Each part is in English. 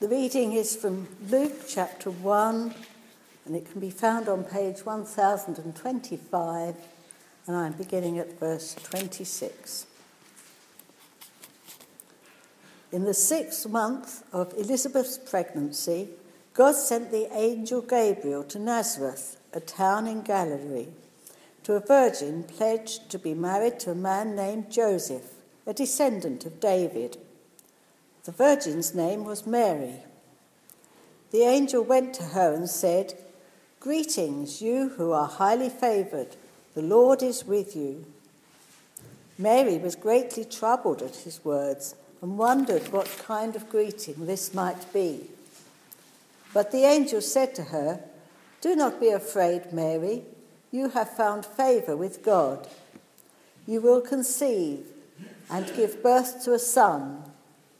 The reading is from Luke chapter 1, and it can be found on page 1025, and I'm beginning at verse 26. In the sixth month of Elizabeth's pregnancy, God sent the angel Gabriel to Nazareth, a town in Galilee, to a virgin pledged to be married to a man named Joseph, a descendant of David. The virgin's name was Mary. The angel went to her and said, Greetings, you who are highly favored, the Lord is with you. Mary was greatly troubled at his words and wondered what kind of greeting this might be. But the angel said to her, Do not be afraid, Mary. You have found favor with God. You will conceive and give birth to a son,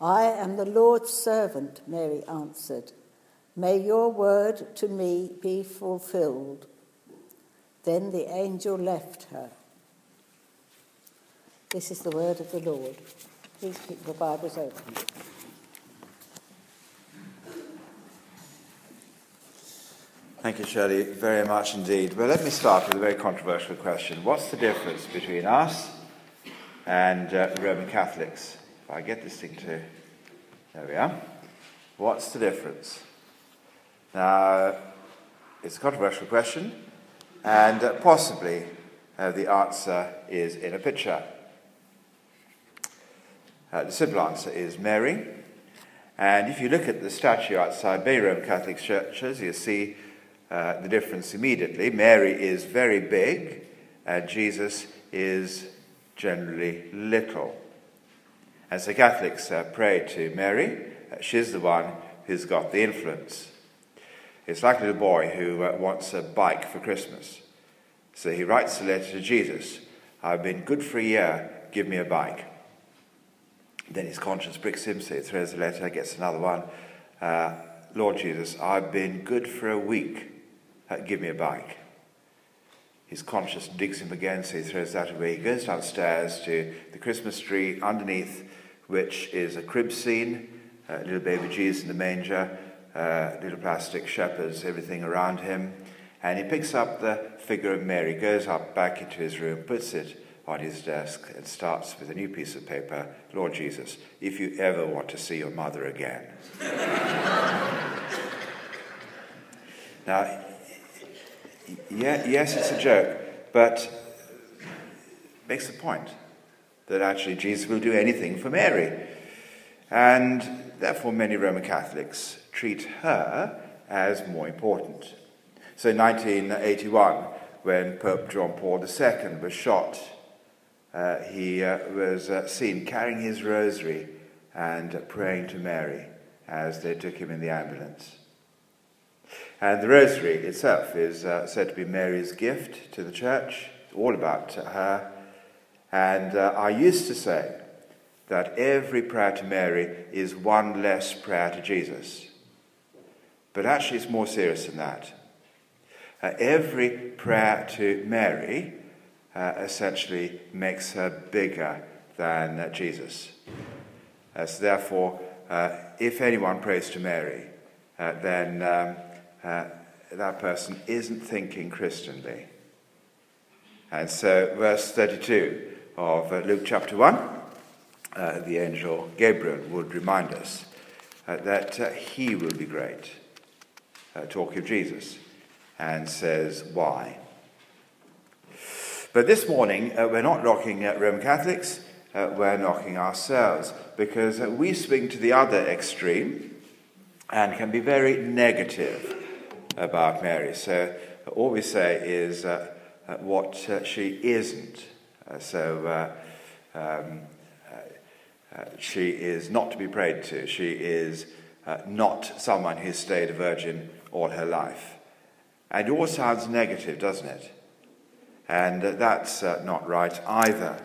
I am the Lord's servant, Mary answered. May your word to me be fulfilled. Then the angel left her. This is the word of the Lord. Please keep the Bibles open. Thank you, Shirley, very much indeed. Well, let me start with a very controversial question. What's the difference between us and uh, Roman Catholics? If I get this thing to. There we are. What's the difference? Now, it's a controversial question, and uh, possibly uh, the answer is in a picture. Uh, the simple answer is Mary. And if you look at the statue outside many Roman Catholic churches, you'll see uh, the difference immediately. Mary is very big, and Jesus is generally little. And so Catholics uh, pray to Mary. Uh, she's the one who's got the influence. It's like a little boy who uh, wants a bike for Christmas. So he writes a letter to Jesus I've been good for a year, give me a bike. Then his conscience pricks him, so he throws a letter, gets another one. Uh, Lord Jesus, I've been good for a week. Uh, give me a bike. His conscience digs him again, so he throws that away. He goes downstairs to the Christmas tree underneath, which is a crib scene, uh, little baby Jesus in the manger, uh, little plastic shepherds, everything around him. And he picks up the figure of Mary, goes up back into his room, puts it on his desk and starts with a new piece of paper Lord Jesus, if you ever want to see your mother again. now, yeah, yes, it's a joke, but makes a point that actually Jesus will do anything for Mary. And therefore, many Roman Catholics treat her as more important. So, in 1981, when Pope John Paul II was shot uh, he uh, was uh, seen carrying his rosary and praying to Mary as they took him in the ambulance. And the rosary itself is uh, said to be Mary's gift to the church, all about her. And uh, I used to say that every prayer to Mary is one less prayer to Jesus. But actually, it's more serious than that. Uh, every prayer to Mary uh, essentially makes her bigger than uh, Jesus. Uh, so, therefore, uh, if anyone prays to Mary, then um, that person isn't thinking Christianly. And so, verse 32 of Luke chapter 1, the angel Gabriel would remind us that he will be great. uh, talking of Jesus and says why. But this morning, uh, we're not knocking Roman Catholics, uh, we're knocking ourselves because uh, we swing to the other extreme and can be very negative about Mary. So all we say is uh, uh, what uh, she isn't. So um, she is not to be prayed to. She is not someone who's stayed a virgin all her life. And it all sounds negative, doesn't it? And uh, that's uh, not right either,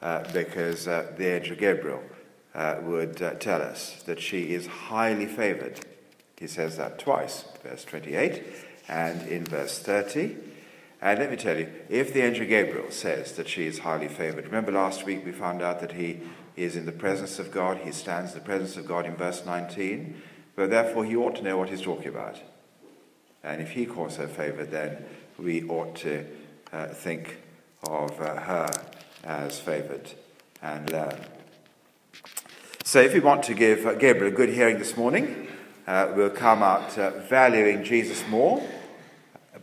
uh, because the angel Gabriel would tell us that she is highly favored. He says that twice, verse 28 and in verse 30. And let me tell you, if the angel Gabriel says that she is highly favored, remember last week we found out that he is in the presence of God, he stands in the presence of God in verse 19, but therefore he ought to know what he's talking about. And if he calls her favored, then we ought to uh, think of uh, her as favored and learn. So if we want to give uh, Gabriel a good hearing this morning, uh, we'll come out uh, valuing Jesus more,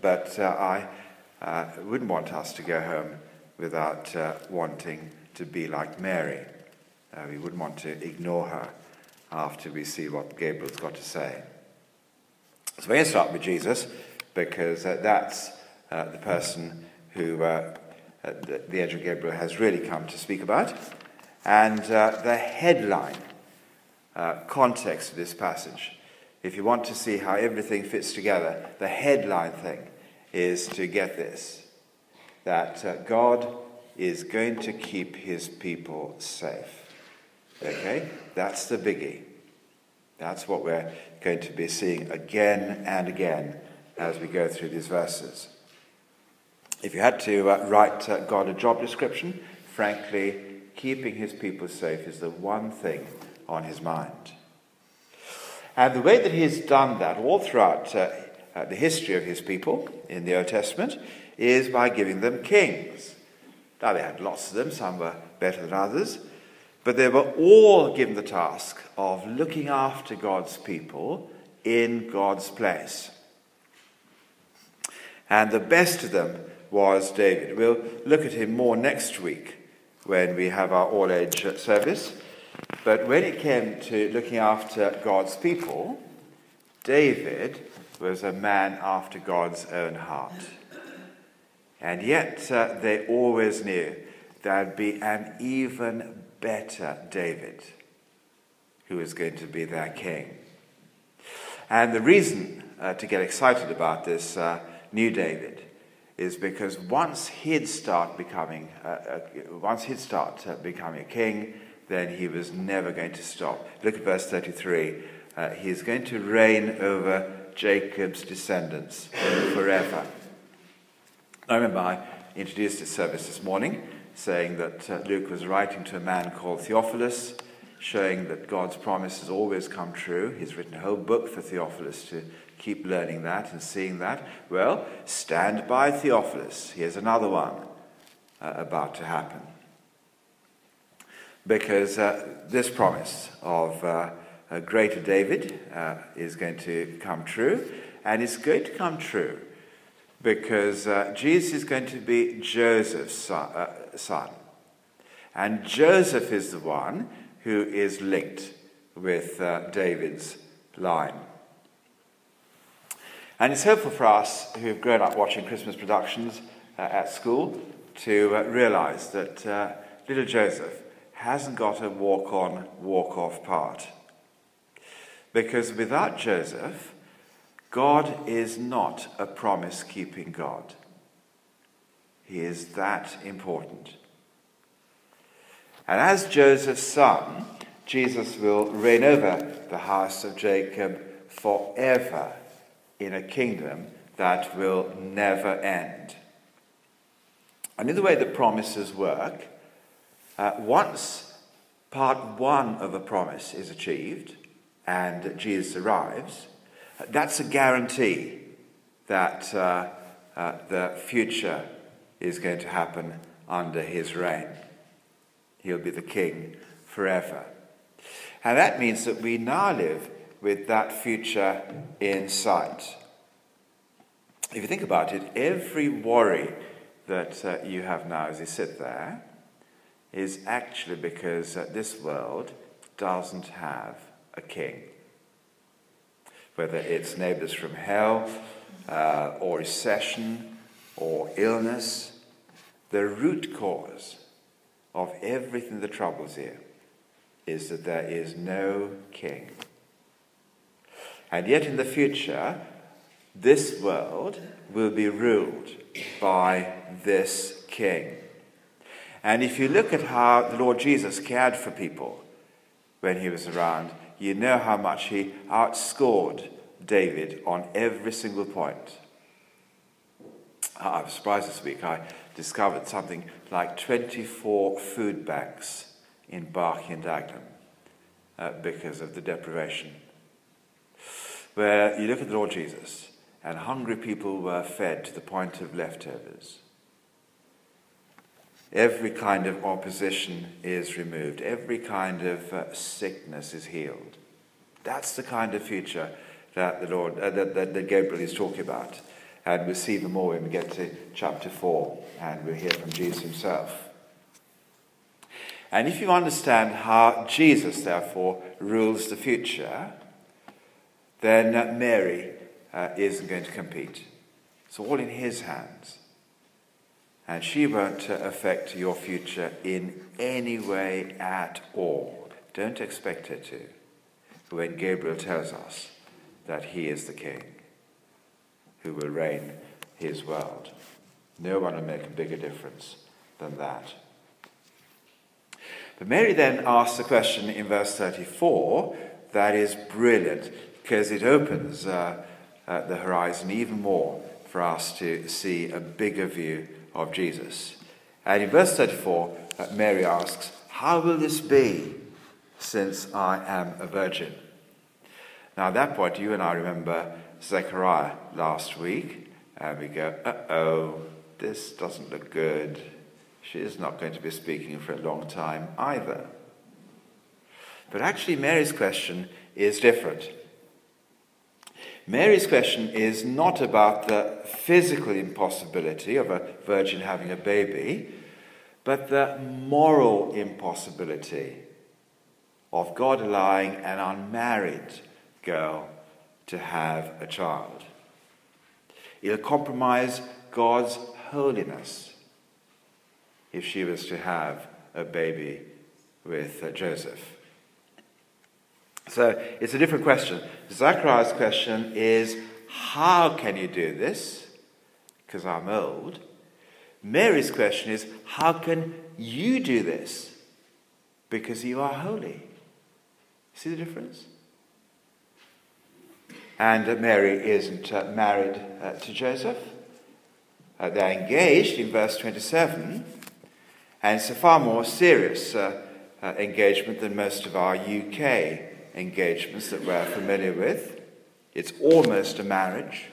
but I wouldn't want us to go home without wanting to be like Mary. we wouldn't want to ignore her after we see what Gabriel's got to say. So we're going to start with Jesus because uh, that's uh, the person who uh, uh the, angel Gabriel has really come to speak about. And uh, the headline uh, context of this passage, if you want to see how everything fits together, the headline thing is to get this that God is going to keep his people safe. Okay? That's the biggie. That's what we're going to be seeing again and again as we go through these verses. If you had to uh, write uh, God a job description, frankly, keeping his people safe is the one thing on his mind. And the way that he's done that all throughout uh, the history of his people in the Old Testament is by giving them kings. Now, they had lots of them, some were better than others. But they were all given the task of looking after God's people in God's place. And the best of them was David. We'll look at him more next week when we have our all age service. But when it came to looking after God's people, David was a man after God's own heart. And yet uh, they always knew there'd be an even better David who was going to be their king. And the reason uh, to get excited about this uh, new David is because once he'd start becoming, uh, uh once he'd start uh, becoming a king, then he was never going to stop. Look at verse 33. Uh, he is going to reign over Jacob's descendants forever. I remember I introduced this service this morning saying that uh, Luke was writing to a man called Theophilus, showing that God's promises always come true. He's written a whole book for Theophilus to keep learning that and seeing that. Well, stand by Theophilus. Here's another one uh, about to happen. Because uh, this promise of uh, greater David uh, is going to come true, and it's going to come true because uh, Jesus is going to be Joseph's son, uh, son. And Joseph is the one who is linked with uh, David's line. And it's helpful for us who have grown up watching Christmas productions at school to realize that little Joseph hasn't got a walk on, walk off part. Because without Joseph, God is not a promise keeping God. He is that important. And as Joseph's son, Jesus will reign over the house of Jacob forever in a kingdom that will never end. And in the way that promises work, uh, once part one of a promise is achieved and Jesus arrives, that's a guarantee that uh, uh, the future is going to happen under his reign. He'll be the king forever. And that means that we now live with that future in sight. If you think about it, every worry that uh, you have now as you sit there is actually because uh, this world doesn't have a king. Whether it's neighbors from hell, uh, or recession, or illness, the root cause of everything that troubles you is that there is no king. And yet, in the future, this world will be ruled by this king. And if you look at how the Lord Jesus cared for people when he was around, you know how much he outscored David on every single point. I was surprised this week. I discovered something like 24 food banks in Barking and Dagenham uh, because of the deprivation. Where you look at the Lord Jesus, and hungry people were fed to the point of leftovers. Every kind of opposition is removed, every kind of uh, sickness is healed. That's the kind of future that the Lord, uh, that, that, that Gabriel is talking about. And we'll see them more when we get to chapter 4 and we'll hear from Jesus himself. And if you understand how Jesus, therefore, rules the future, then Mary uh, isn't going to compete. It's all in his hands. And she won't uh, affect your future in any way at all. Don't expect her to. When Gabriel tells us that he is the king who will reign his world. No one will make a bigger difference than that. But Mary then asks a question in verse 34 that is brilliant because it opens uh, uh, the horizon even more for us to see a bigger view of Jesus. And in verse 34, uh, Mary asks, How will this be since I am a virgin? Now, at that point, you and I remember Zechariah last week, and we go, uh oh, this doesn't look good. She is not going to be speaking for a long time either. But actually, Mary's question is different. Mary's question is not about the physical impossibility of a virgin having a baby, but the moral impossibility of God allowing an unmarried girl to have a child. It'll compromise God's holiness if she was to have a baby with uh, Joseph. So it's a different question. Zachariah's question is, How can you do this? Because I'm old. Mary's question is, How can you do this? Because you are holy. See the difference? And Mary isn't uh, married uh, to Joseph. Uh, they're engaged in verse 27, and it's a far more serious uh, uh, engagement than most of our UK engagements that we're familiar with. It's almost a marriage.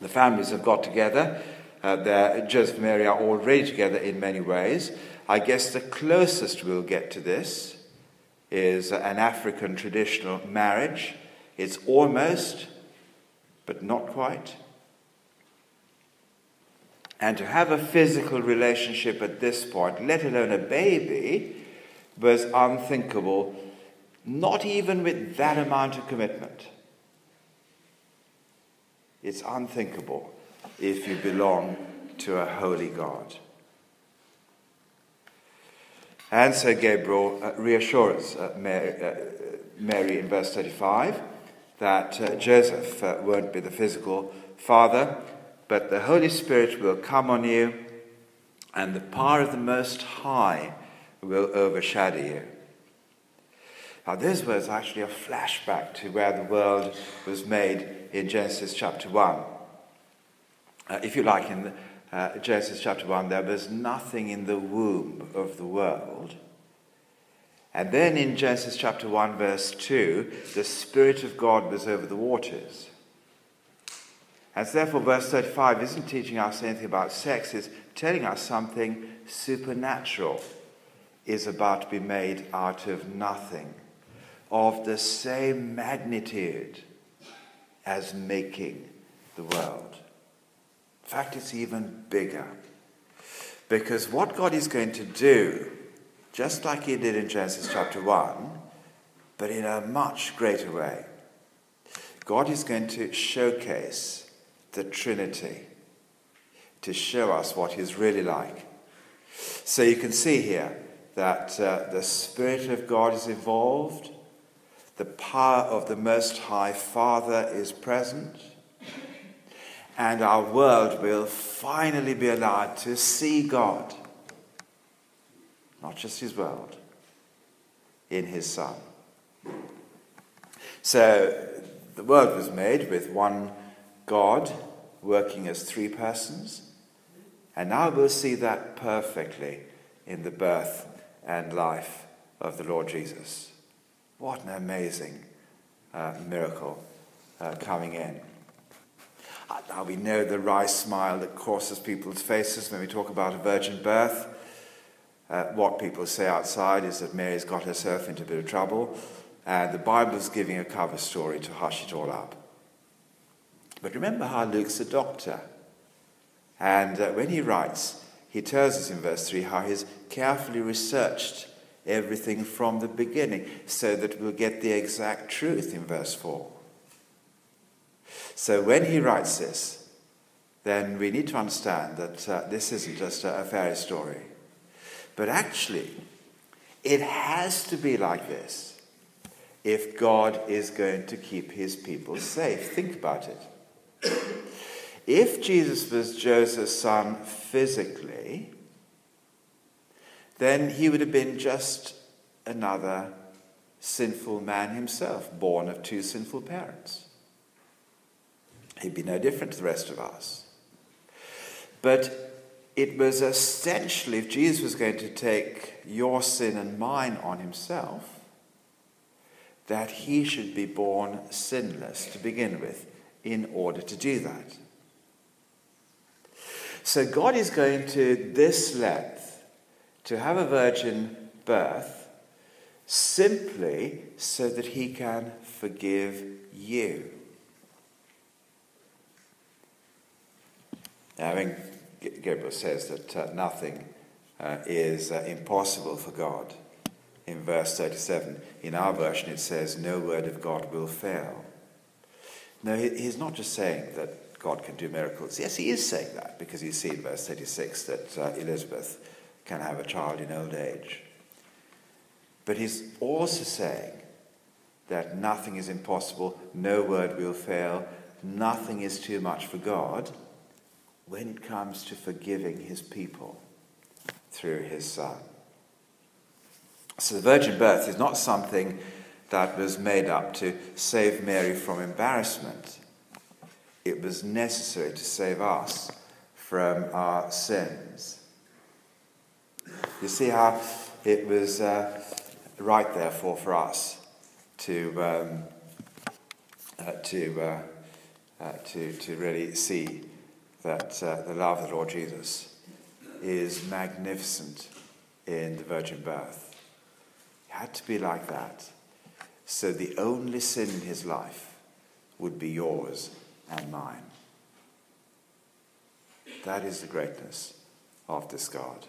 The families have got together. Uh, Joseph and Mary are already together in many ways. I guess the closest we'll get to this is an African traditional marriage it's almost, but not quite. And to have a physical relationship at this point, let alone a baby, was unthinkable, not even with that amount of commitment. It's unthinkable if you belong to a holy God. And so Gabriel uh, reassures uh, Mary, uh, Mary in verse 35 that Joseph won't be the physical father, but the Holy Spirit will come on you, and the power of the Most High will overshadow you. Now, this was actually a flashback to where the world was made in Genesis chapter 1. Uh, if you like, in the, uh, Genesis chapter 1, there was nothing in the womb of the world and then in Genesis chapter 1, verse 2, the Spirit of God was over the waters. And so therefore, verse 35 isn't teaching us anything about sex, it's telling us something supernatural is about to be made out of nothing. Of the same magnitude as making the world. In fact, it's even bigger. Because what God is going to do, just like He did in Genesis chapter 1, but in a much greater way, God is going to showcase the Trinity to show us what He's really like. So you can see here that uh, the Spirit of God is involved, the power of the Most High Father is present, and our world will finally be allowed to see God, not just His world, in His Son. So the world was made with one God working as three persons. And now we'll see that perfectly in the birth and life of the Lord Jesus. What an amazing uh, miracle uh, coming in. Uh, now we know the wry smile that crosses people's faces when we talk about a virgin birth. Uh, what people say outside is that Mary's got herself into a bit of trouble, and the Bible's giving a cover story to hush it all up. But remember how Luke's a doctor. And uh, when he writes, he tells us in verse 3 how he's carefully researched everything from the beginning so that we'll get the exact truth in verse 4. So when he writes this, then we need to understand that uh, this isn't just a, a fairy story. But actually, it has to be like this if God is going to keep his people safe. Think about it. If Jesus was Joseph's son physically, then he would have been just another sinful man himself, born of two sinful parents. He'd be no different to the rest of us. But it was essentially, if Jesus was going to take your sin and mine on himself, that he should be born sinless to begin with in order to do that. So God is going to this length to have a virgin birth simply so that he can forgive you. Now, when Gabriel says that uh, nothing uh, is uh, impossible for God, in verse 37, in our version it says, No word of God will fail. No, he's not just saying that God can do miracles. Yes, he is saying that because you see in verse 36 that uh, Elizabeth can have a child in old age. But he's also saying that nothing is impossible, no word will fail, nothing is too much for God when it comes to forgiving his people through his Son. So the virgin birth is not something that was made up to save Mary from embarrassment. It was necessary to save us from our sins. You see how it was uh, right, therefore, for us to, um, uh, to, uh, uh to, to really see that uh, the love of the Lord Jesus is magnificent in the virgin birth. It had to be like that. So the only sin in his life would be yours and mine. That is the greatness of this God.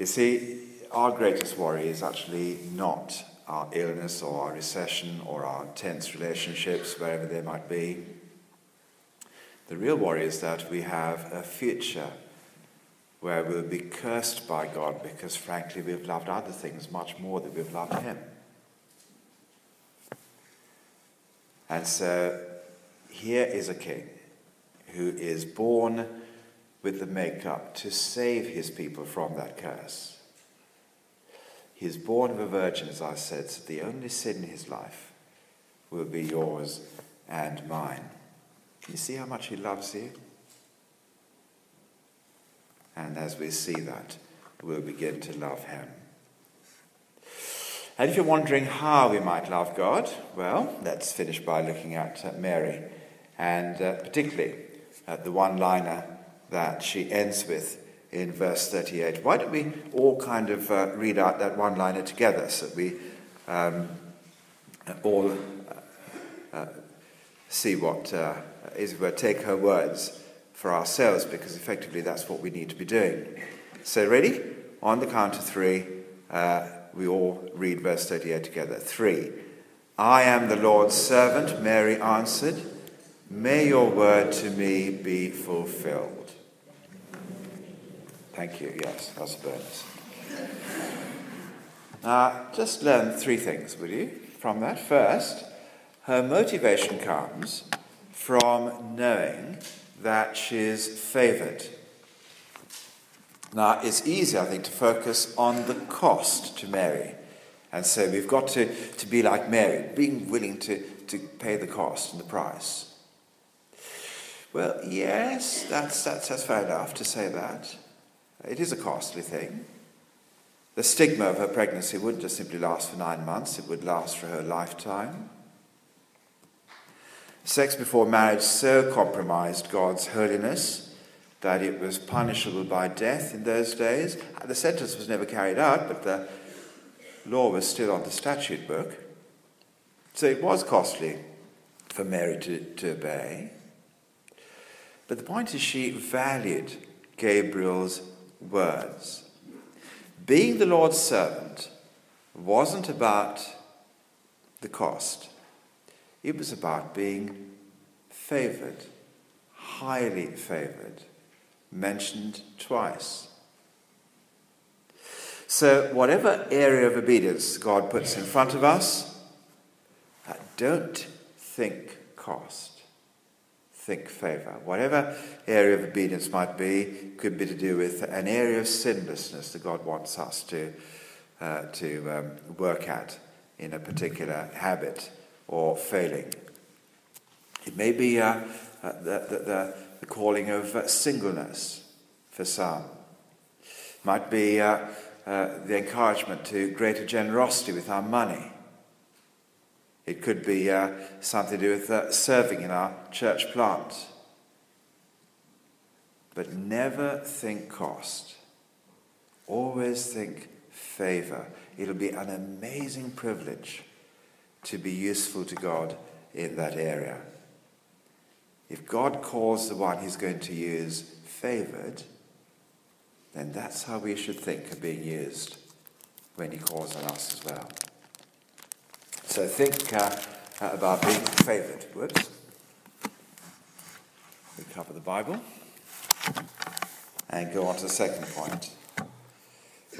You see, our greatest worry is actually not our illness or our recession or our tense relationships, wherever they might be. The real worry is that we have a future where we'll be cursed by God because, frankly, we've loved other things much more than we've loved Him. And so here is a king who is born with the makeup to save his people from that curse. He is born of a virgin, as I said, so the only sin in his life will be yours and mine. You see how much he loves you? And as we see that, we'll begin to love Him. And if you're wondering how we might love God, well, let's finish by looking at Mary, and uh, particularly at the one liner that she ends with in verse 38. Why don't we all kind of uh, read out that one liner together so that we um, all uh, uh see what uh, Isabel take her words for ourselves because effectively that's what we need to be doing. So, ready? On the count of three, uh, we all read verse 38 together. Three. I am the Lord's servant, Mary answered. May your word to me be fulfilled. Thank you. Yes, that's a bonus. Now, just learn three things, will you, from that? First, her motivation comes from knowing that she's favored. Now, it's easy, I think, to focus on the cost to Mary. And so we've got to, to be like Mary, being willing to, to pay the cost and the price. Well, yes, that's, that's, that's fair enough to say that. It is a costly thing. The stigma of her pregnancy wouldn't just simply last for nine months, it would last for her lifetime. Sex before marriage so compromised God's holiness that it was punishable by death in those days. Uh, the sentence was never carried out, but the law was still on the statute book. So it was costly for Mary to, to obey. But the point is, she valued Gabriel's words. Being the Lord's servant wasn't about the cost, it was about being favored, highly favored, mentioned twice. So, whatever area of obedience God puts in front of us, don't think cost think favor. Whatever area of obedience might be, could be to do with an area of sinlessness that God wants us to, uh, to um, work at in a particular habit or failing. It may be uh, uh, the, the, the, calling of uh, singleness for some. It might be uh, uh, the encouragement to greater generosity with our money it could be uh, something to do with uh, serving in our church plant. But never think cost. Always think favor. It'll be an amazing privilege to be useful to God in that area. If God calls the one he's going to use favored, then that's how we should think of being used when he calls on us as well. So think uh, about being favoured. Whoops. We cover the Bible and go on to the second point,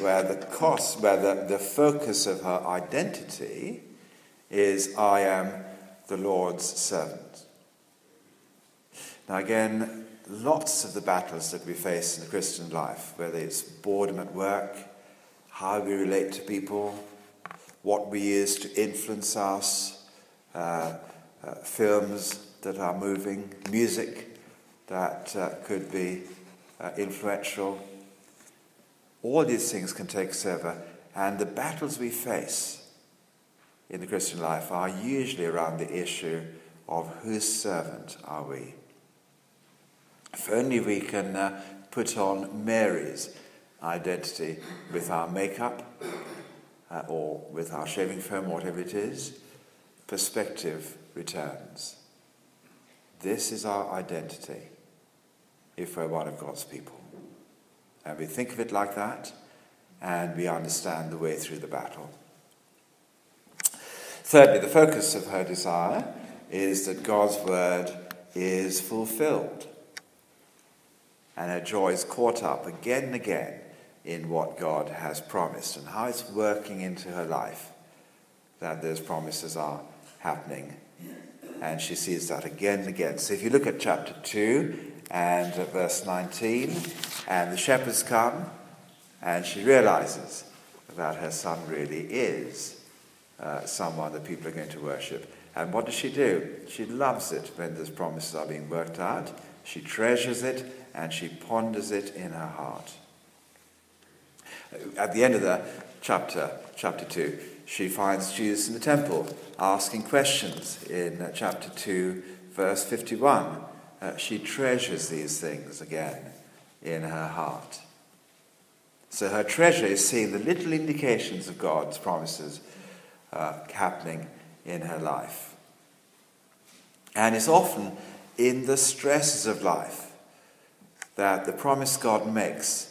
where the cost, where the, the focus of her identity is I am the Lord's servant. Now, again, lots of the battles that we face in the Christian life, whether it's boredom at work, how we relate to people, what we use to influence us, uh, uh, films that are moving, music that uh, could be uh, influential. All these things can take us and the battles we face in the Christian life are usually around the issue of whose servant are we? If only we can uh, put on Mary's identity with our makeup uh, or with our shaving foam, whatever it is, perspective returns. This is our identity if we're one of God's people. And we think of it like that, and we understand the way through the battle. Thirdly, the focus of her desire is that God's word is fulfilled. And her joy is caught up again and again in what God has promised and how it's working into her life that those promises are happening. And she sees that again and again. So if you look at chapter 2 and verse 19, and the shepherds come, and she realizes that her son really is uh, someone that people are going to worship. And what does she do? She loves it when those promises are being worked out. She treasures it and she ponders it in her heart. At the end of the chapter, chapter 2, she finds Jesus in the temple asking questions in uh, chapter 2, verse 51. Uh, she treasures these things again in her heart. So her treasure is seeing the little indications of God's promises uh, happening in her life. And it's often in the stresses of life that the promise God makes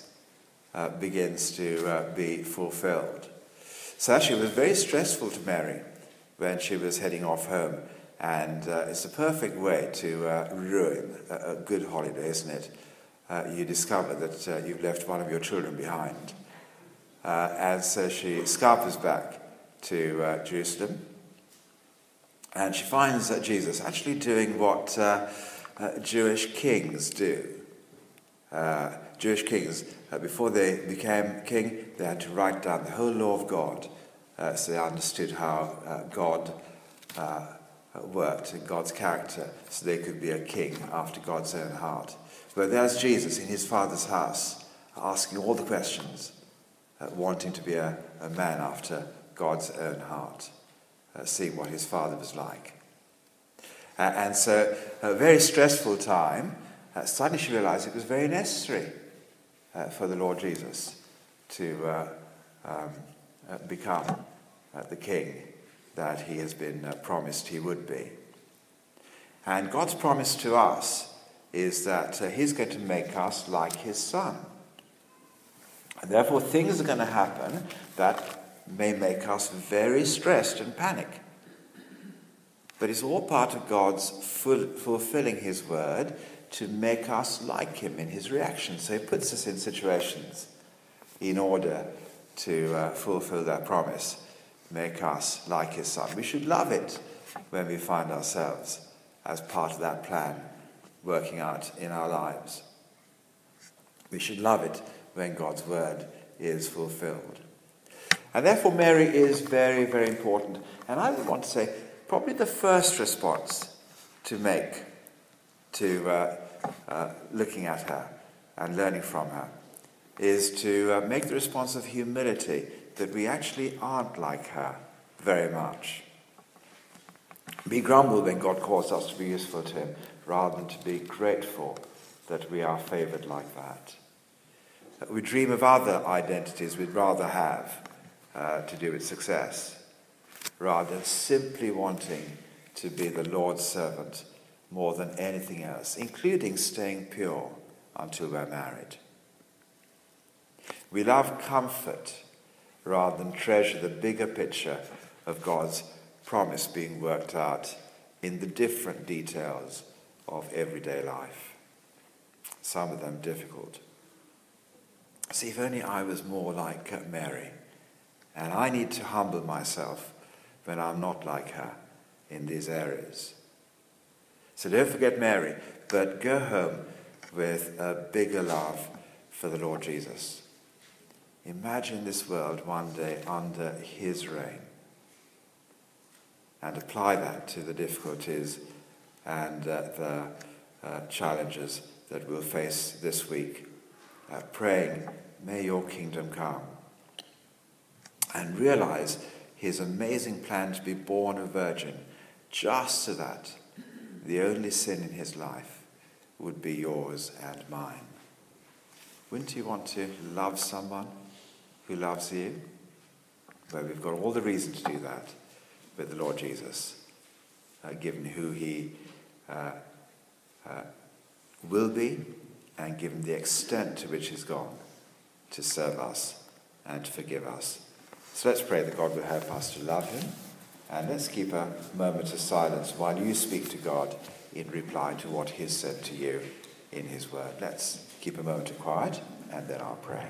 uh, begins to uh, be fulfilled. So actually, it was very stressful to Mary when she was heading off home. And uh, it's a perfect way to uh, ruin a, a, good holiday, isn't it? Uh, you discover that uh, you've left one of your children behind. and so she scarpers back to Jerusalem and she finds that Jesus actually doing what Jewish kings do. Uh, Jewish kings, uh, before they became king, they had to write down the whole law of God uh, so they understood how uh, God worked and God's character so they could be a king after God's own heart. But there's Jesus in his father's house asking all the questions, wanting to be a, a man after God's own heart uh, seeing what his father was like. Uh, and so, a very stressful time, uh, suddenly she realized it was very necessary uh, for the Lord Jesus to uh, um, uh, become the king that he has been promised he would be. And God's promise to us is that he's going to make us like his son. And therefore, things are going to happen that may make us very stressed and panic. But it's all part of God's fulfilling His word to make us like Him in His reaction. So He puts us in situations in order to uh, fulfill that promise, make us like His Son. We should love it when we find ourselves as part of that plan working out in our lives. We should love it when God's word is fulfilled. And therefore, Mary is very, very important. And I would want to say, probably the first response to make to uh, uh, looking at her and learning from her is to uh, make the response of humility that we actually aren't like her very much. Be grumble when God calls us to be useful to Him rather than to be grateful that we are favored like that. We dream of other identities we'd rather have uh, to do with success, rather than simply wanting to be the Lord's servant more than anything else, including staying pure until we're married. We love comfort rather than treasure the bigger picture of God's promise being worked out in the different details of everyday life, some of them difficult. See, if only I was more like Mary and I need to humble myself when I'm not like her in these areas. So don't forget Mary, but go home with a bigger love for the Lord Jesus. Imagine this world one day under his reign and apply that to the difficulties and uh, the uh, challenges that we'll face this week. Uh, praying, may your kingdom come and realize his amazing plan to be born a virgin just so that the only sin in his life would be yours and mine. Wouldn't you want to love someone who loves you? Well, we've got all the reason to do that with the Lord Jesus, uh, given who he uh, uh, will be and given the extent to which he's gone to serve us and to forgive us. So let's pray that God will help us to love him. And let's keep a moment of silence while you speak to God in reply to what he said to you in his word. Let's keep a moment of quiet and then I'll pray.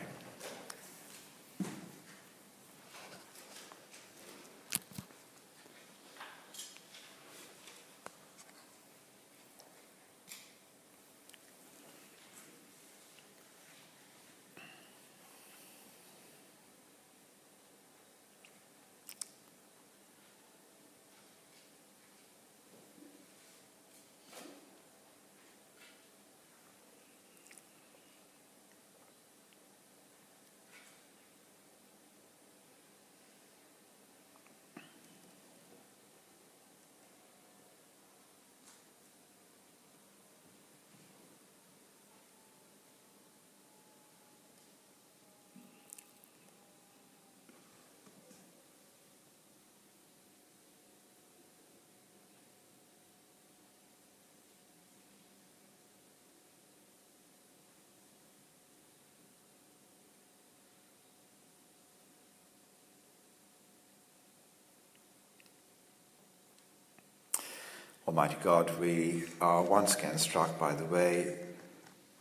Almighty God, we are once again struck by the way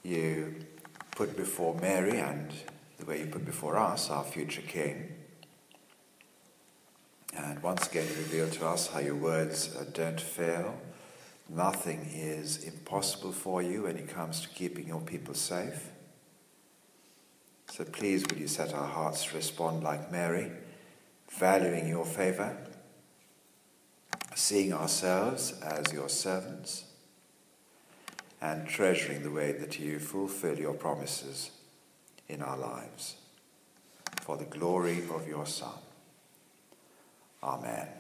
you put before Mary and the way you put before us our future King. And once again, you reveal to us how your words uh, don't fail. Nothing is impossible for you when it comes to keeping your people safe. So please, would you set our hearts to respond like Mary, valuing your favor seeing ourselves as your servants, and treasuring the way that you fulfill your promises in our lives. For the glory of your Son. Amen.